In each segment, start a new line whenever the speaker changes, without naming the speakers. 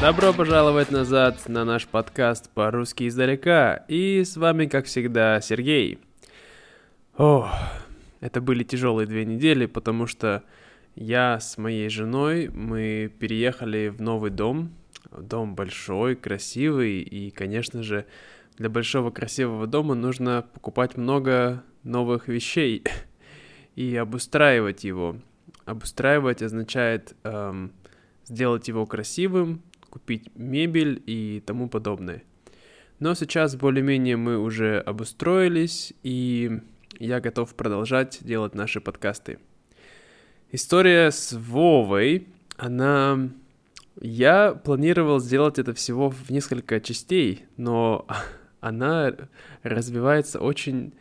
Добро пожаловать назад на наш подкаст по-русски издалека. И с вами, как всегда, Сергей. О, это были тяжелые две недели, потому что я с моей женой, мы переехали в новый дом. Дом большой, красивый, и, конечно же, для большого красивого дома нужно покупать много новых вещей и обустраивать его. Обустраивать означает эм, сделать его красивым, купить мебель и тому подобное. Но сейчас более-менее мы уже обустроились, и я готов продолжать делать наши подкасты. История с Вовой, она... Я планировал сделать это всего в несколько частей, но она развивается очень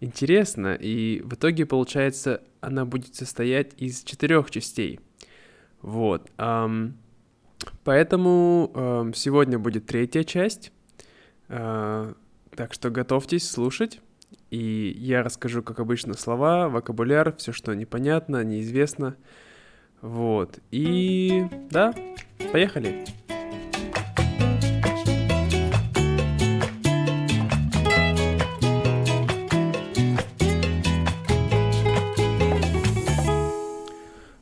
интересно, и в итоге, получается, она будет состоять из четырех частей. Вот. Um, поэтому um, сегодня будет третья часть. Uh, так что готовьтесь слушать. И я расскажу, как обычно, слова, вокабуляр, все, что непонятно, неизвестно. Вот. И да, поехали.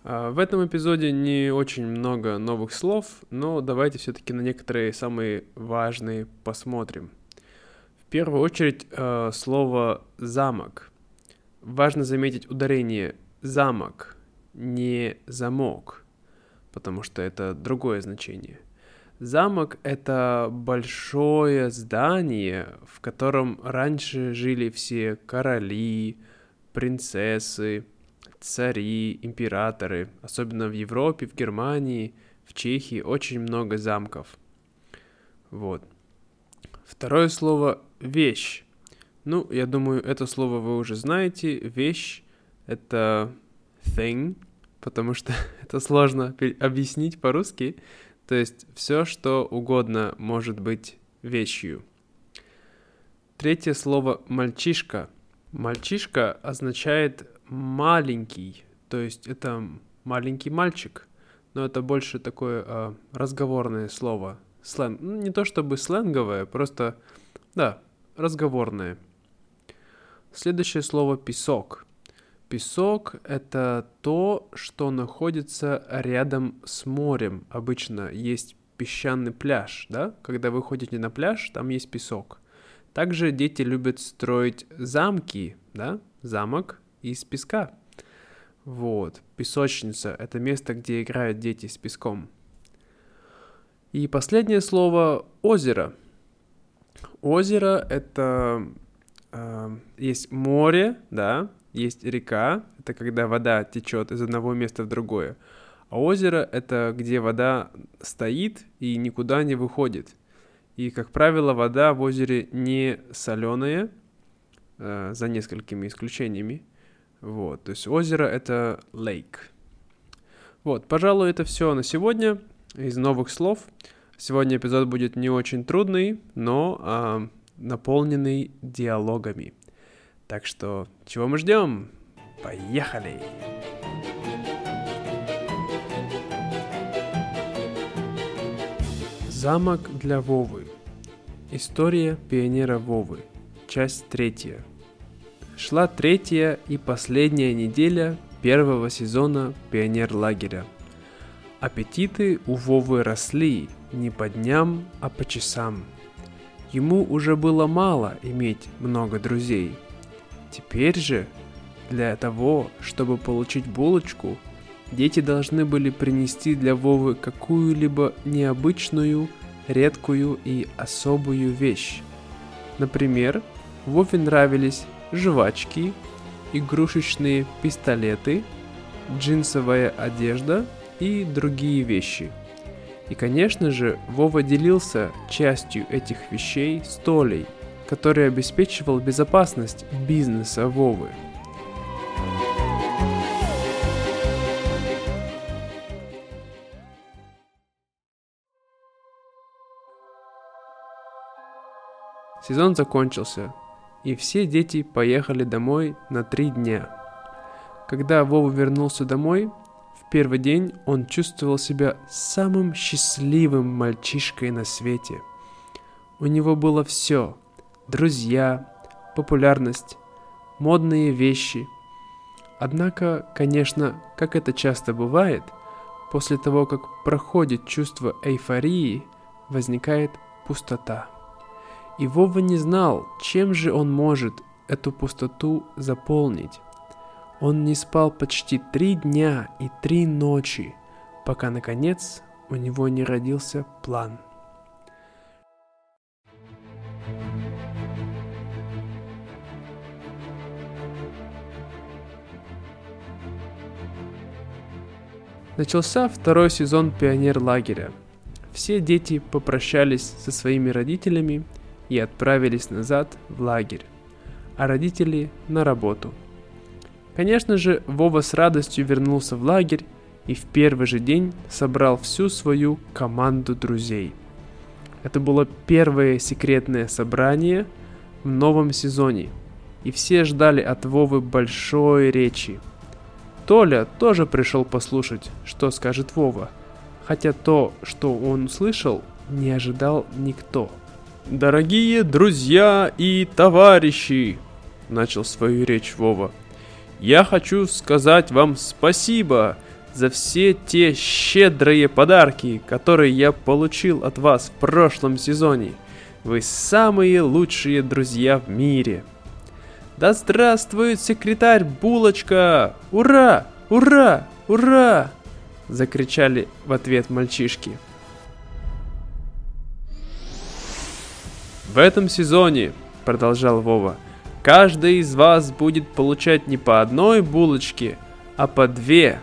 В этом эпизоде не очень много новых слов, но давайте все-таки на некоторые самые важные посмотрим. В первую очередь э, слово замок. Важно заметить ударение замок, не замок, потому что это другое значение. Замок — это большое здание, в котором раньше жили все короли, принцессы, цари, императоры, особенно в Европе, в Германии, в Чехии очень много замков. Вот. Второе слово вещь. Ну, я думаю, это слово вы уже знаете. Вещь это thing, потому что это сложно объяснить по-русски. То есть все, что угодно может быть вещью. Третье слово мальчишка. Мальчишка означает маленький, то есть это маленький мальчик, но это больше такое э, разговорное слово, сленг, ну, не то чтобы сленговое, просто, да, разговорное. Следующее слово песок. Песок — это то, что находится рядом с морем. Обычно есть песчаный пляж, да? Когда вы ходите на пляж, там есть песок. Также дети любят строить замки, да? Замок из песка. Вот, песочница — это место, где играют дети с песком. И последнее слово — озеро. Озеро — это... Э, есть море, да, есть река, это когда вода течет из одного места в другое. А озеро — это где вода стоит и никуда не выходит. И, как правило, вода в озере не соленая, э, за несколькими исключениями. Вот, то есть озеро это lake. Вот, пожалуй, это все на сегодня из новых слов. Сегодня эпизод будет не очень трудный, но а, наполненный диалогами. Так что, чего мы ждем? Поехали! Замок для Вовы. История пионера Вовы. Часть третья. Шла третья и последняя неделя первого сезона пионер-лагеря. Аппетиты у Вовы росли не по дням, а по часам. Ему уже было мало иметь много друзей. Теперь же, для того, чтобы получить булочку, дети должны были принести для Вовы какую-либо необычную, редкую и особую вещь. Например, Вове нравились жвачки, игрушечные пистолеты, джинсовая одежда и другие вещи. И, конечно же, Вова делился частью этих вещей с Толей, который обеспечивал безопасность бизнеса Вовы. Сезон закончился, и все дети поехали домой на три дня. Когда Вова вернулся домой, в первый день он чувствовал себя самым счастливым мальчишкой на свете. У него было все – друзья, популярность, модные вещи. Однако, конечно, как это часто бывает, после того, как проходит чувство эйфории, возникает пустота. И Вова не знал, чем же он может эту пустоту заполнить. Он не спал почти три дня и три ночи, пока, наконец, у него не родился план. Начался второй сезон пионер-лагеря. Все дети попрощались со своими родителями и отправились назад в лагерь, а родители на работу – Конечно же, Вова с радостью вернулся в лагерь и в первый же день собрал всю свою команду друзей. Это было первое секретное собрание в новом сезоне, и все ждали от Вовы большой речи. Толя тоже пришел послушать, что скажет Вова, хотя то, что он услышал, не ожидал никто. «Дорогие друзья и товарищи!» – начал свою речь Вова – я хочу сказать вам спасибо за все те щедрые подарки, которые я получил от вас в прошлом сезоне. Вы самые лучшие друзья в мире. Да здравствует секретарь Булочка! Ура! Ура! Ура! Закричали в ответ мальчишки. В этом сезоне, продолжал Вова, Каждый из вас будет получать не по одной булочке, а по две.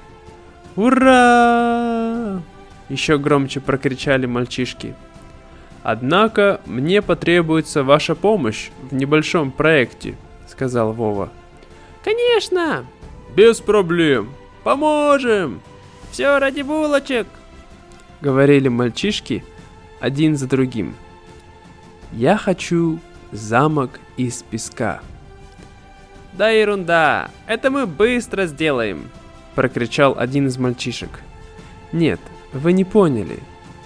Ура! Еще громче прокричали мальчишки. Однако мне потребуется ваша помощь в небольшом проекте, сказал Вова.
Конечно!
Без проблем. Поможем!
Все ради булочек!
Говорили мальчишки один за другим. Я хочу замок из песка.
Да ерунда, это мы быстро сделаем,
прокричал один из мальчишек. Нет, вы не поняли.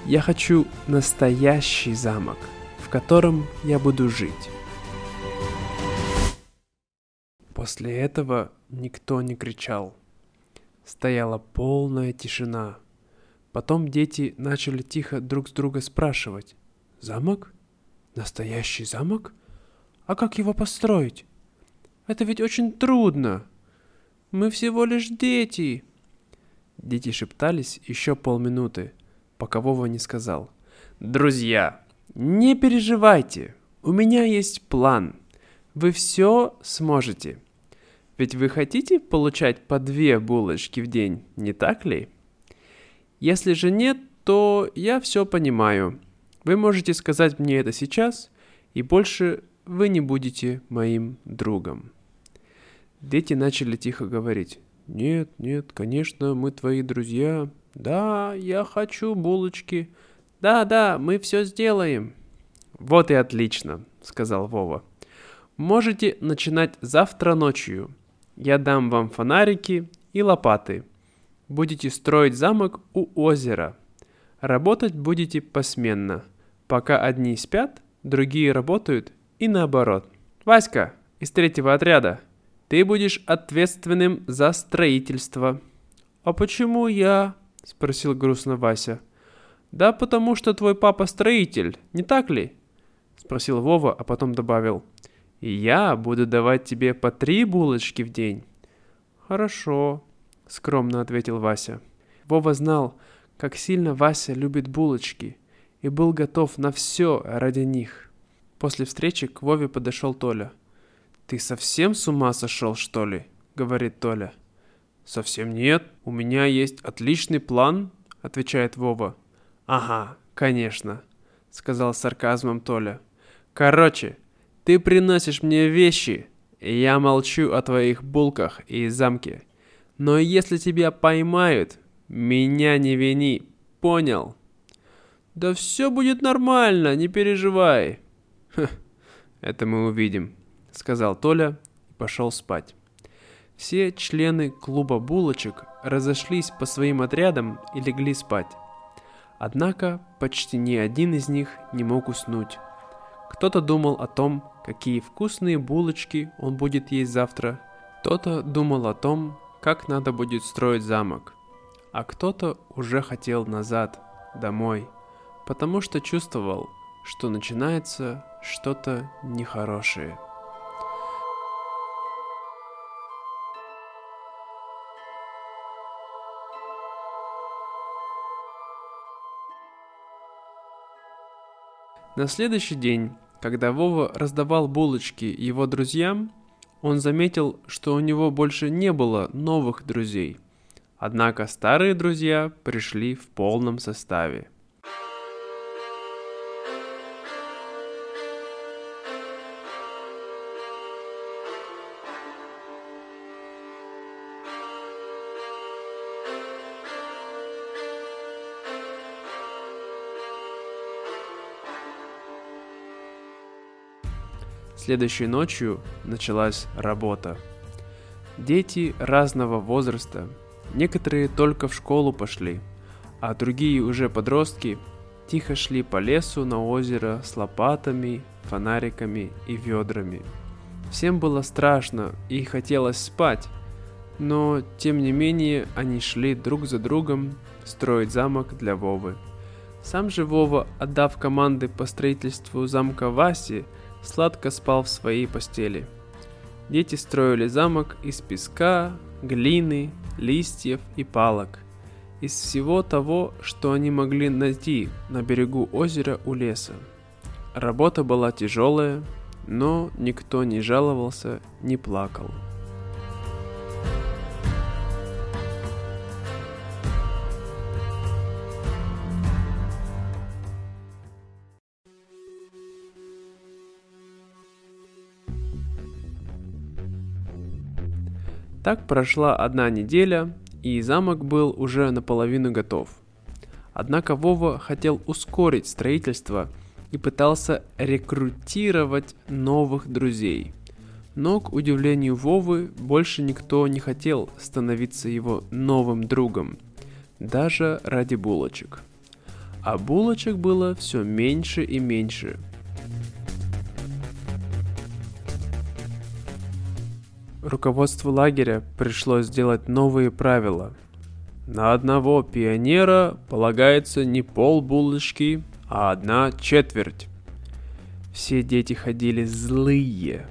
Я хочу настоящий замок, в котором я буду жить. После этого никто не кричал. Стояла полная тишина. Потом дети начали тихо друг с друга спрашивать. «Замок? Настоящий замок? А как его построить? Это ведь очень трудно. Мы всего лишь дети. Дети шептались еще полминуты, пока Вова не сказал. Друзья, не переживайте. У меня есть план. Вы все сможете. Ведь вы хотите получать по две булочки в день, не так ли? Если же нет, то я все понимаю. Вы можете сказать мне это сейчас, и больше вы не будете моим другом. Дети начали тихо говорить. Нет, нет, конечно, мы твои друзья. Да, я хочу булочки. Да, да, мы все сделаем. Вот и отлично, сказал Вова. Можете начинать завтра ночью. Я дам вам фонарики и лопаты. Будете строить замок у озера. Работать будете посменно. Пока одни спят, другие работают и наоборот. Васька из третьего отряда, ты будешь ответственным за строительство. А почему я? Спросил грустно Вася. Да потому что твой папа строитель, не так ли? Спросил Вова, а потом добавил. И я буду давать тебе по три булочки в день. Хорошо, скромно ответил Вася. Вова знал, как сильно Вася любит булочки и был готов на все ради них. После встречи к Вове подошел Толя. «Ты совсем с ума сошел, что ли?» — говорит Толя. «Совсем нет. У меня есть отличный план», — отвечает Вова. «Ага, конечно», — сказал с сарказмом Толя. «Короче, ты приносишь мне вещи, и я молчу о твоих булках и замке. Но если тебя поймают, меня не вини, понял?» «Да все будет нормально, не переживай», это мы увидим», — сказал Толя и пошел спать. Все члены клуба булочек разошлись по своим отрядам и легли спать. Однако почти ни один из них не мог уснуть. Кто-то думал о том, какие вкусные булочки он будет есть завтра. Кто-то думал о том, как надо будет строить замок. А кто-то уже хотел назад, домой, потому что чувствовал, что начинается что-то нехорошее. На следующий день, когда Вова раздавал булочки его друзьям, он заметил, что у него больше не было новых друзей. Однако старые друзья пришли в полном составе. Следующей ночью началась работа. Дети разного возраста, некоторые только в школу пошли, а другие уже подростки тихо шли по лесу на озеро с лопатами, фонариками и ведрами. Всем было страшно и хотелось спать, но тем не менее они шли друг за другом строить замок для Вовы. Сам же Вова, отдав команды по строительству замка Васи, сладко спал в своей постели. Дети строили замок из песка, глины, листьев и палок. Из всего того, что они могли найти на берегу озера у леса. Работа была тяжелая, но никто не жаловался, не плакал. Так прошла одна неделя, и замок был уже наполовину готов. Однако Вова хотел ускорить строительство и пытался рекрутировать новых друзей. Но, к удивлению Вовы, больше никто не хотел становиться его новым другом, даже ради булочек. А булочек было все меньше и меньше – Руководству лагеря пришлось сделать новые правила. На одного пионера полагается не пол булочки, а одна четверть. Все дети ходили злые,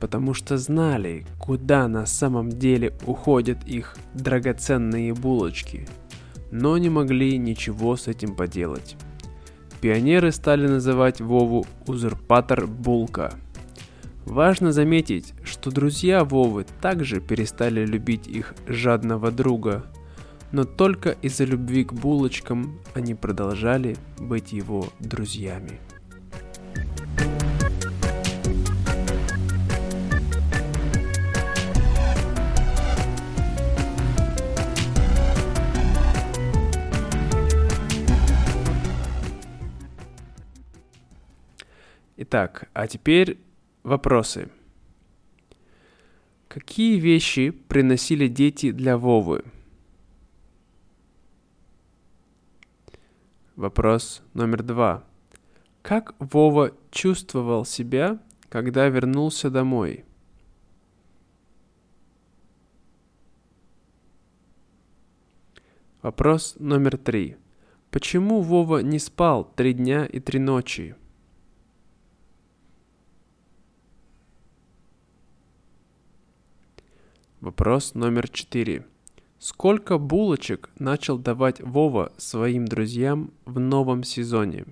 потому что знали, куда на самом деле уходят их драгоценные булочки, но не могли ничего с этим поделать. Пионеры стали называть Вову узурпатор Булка – Важно заметить, что друзья Вовы также перестали любить их жадного друга, но только из-за любви к булочкам они продолжали быть его друзьями. Итак, а теперь Вопросы. Какие вещи приносили дети для Вовы? Вопрос номер два. Как Вова чувствовал себя, когда вернулся домой? Вопрос номер три. Почему Вова не спал три дня и три ночи? Вопрос номер четыре. Сколько булочек начал давать Вова своим друзьям в новом сезоне?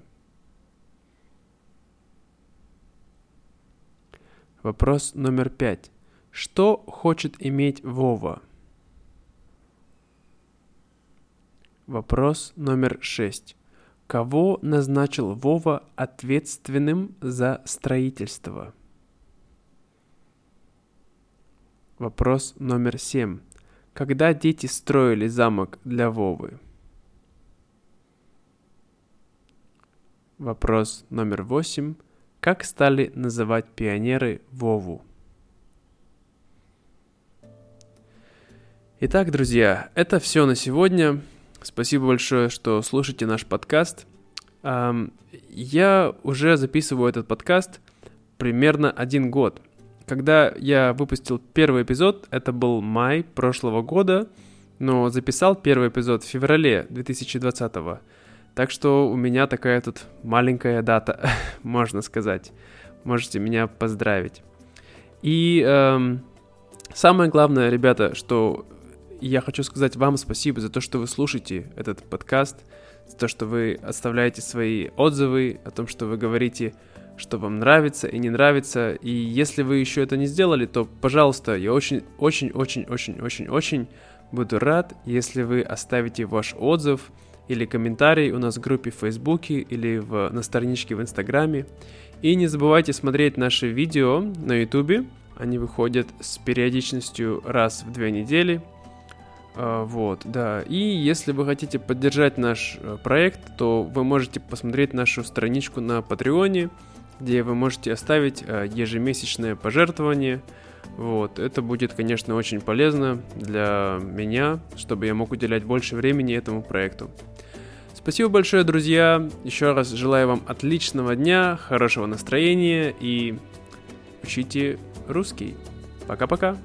Вопрос номер пять. Что хочет иметь Вова? Вопрос номер шесть. Кого назначил Вова ответственным за строительство? Вопрос номер семь. Когда дети строили замок для Вовы? Вопрос номер восемь. Как стали называть пионеры Вову? Итак, друзья, это все на сегодня. Спасибо большое, что слушаете наш подкаст. Я уже записываю этот подкаст примерно один год. Когда я выпустил первый эпизод, это был май прошлого года, но записал первый эпизод в феврале 2020. Так что у меня такая тут маленькая дата, можно сказать. Можете меня поздравить. И эм, самое главное, ребята, что я хочу сказать вам спасибо за то, что вы слушаете этот подкаст, за то, что вы оставляете свои отзывы о том, что вы говорите, что вам нравится и не нравится. И если вы еще это не сделали, то, пожалуйста, я очень-очень-очень-очень-очень буду рад, если вы оставите ваш отзыв или комментарий у нас в группе в Фейсбуке или в, на страничке в Инстаграме. И не забывайте смотреть наши видео на Ютубе. Они выходят с периодичностью раз в две недели. А, вот, да. И если вы хотите поддержать наш э, проект, то вы можете посмотреть нашу страничку на Патреоне, где вы можете оставить э, ежемесячное пожертвование. Вот, это будет, конечно, очень полезно для меня, чтобы я мог уделять больше времени этому проекту. Спасибо большое, друзья. Еще раз желаю вам отличного дня, хорошего настроения и учите русский. Пока-пока.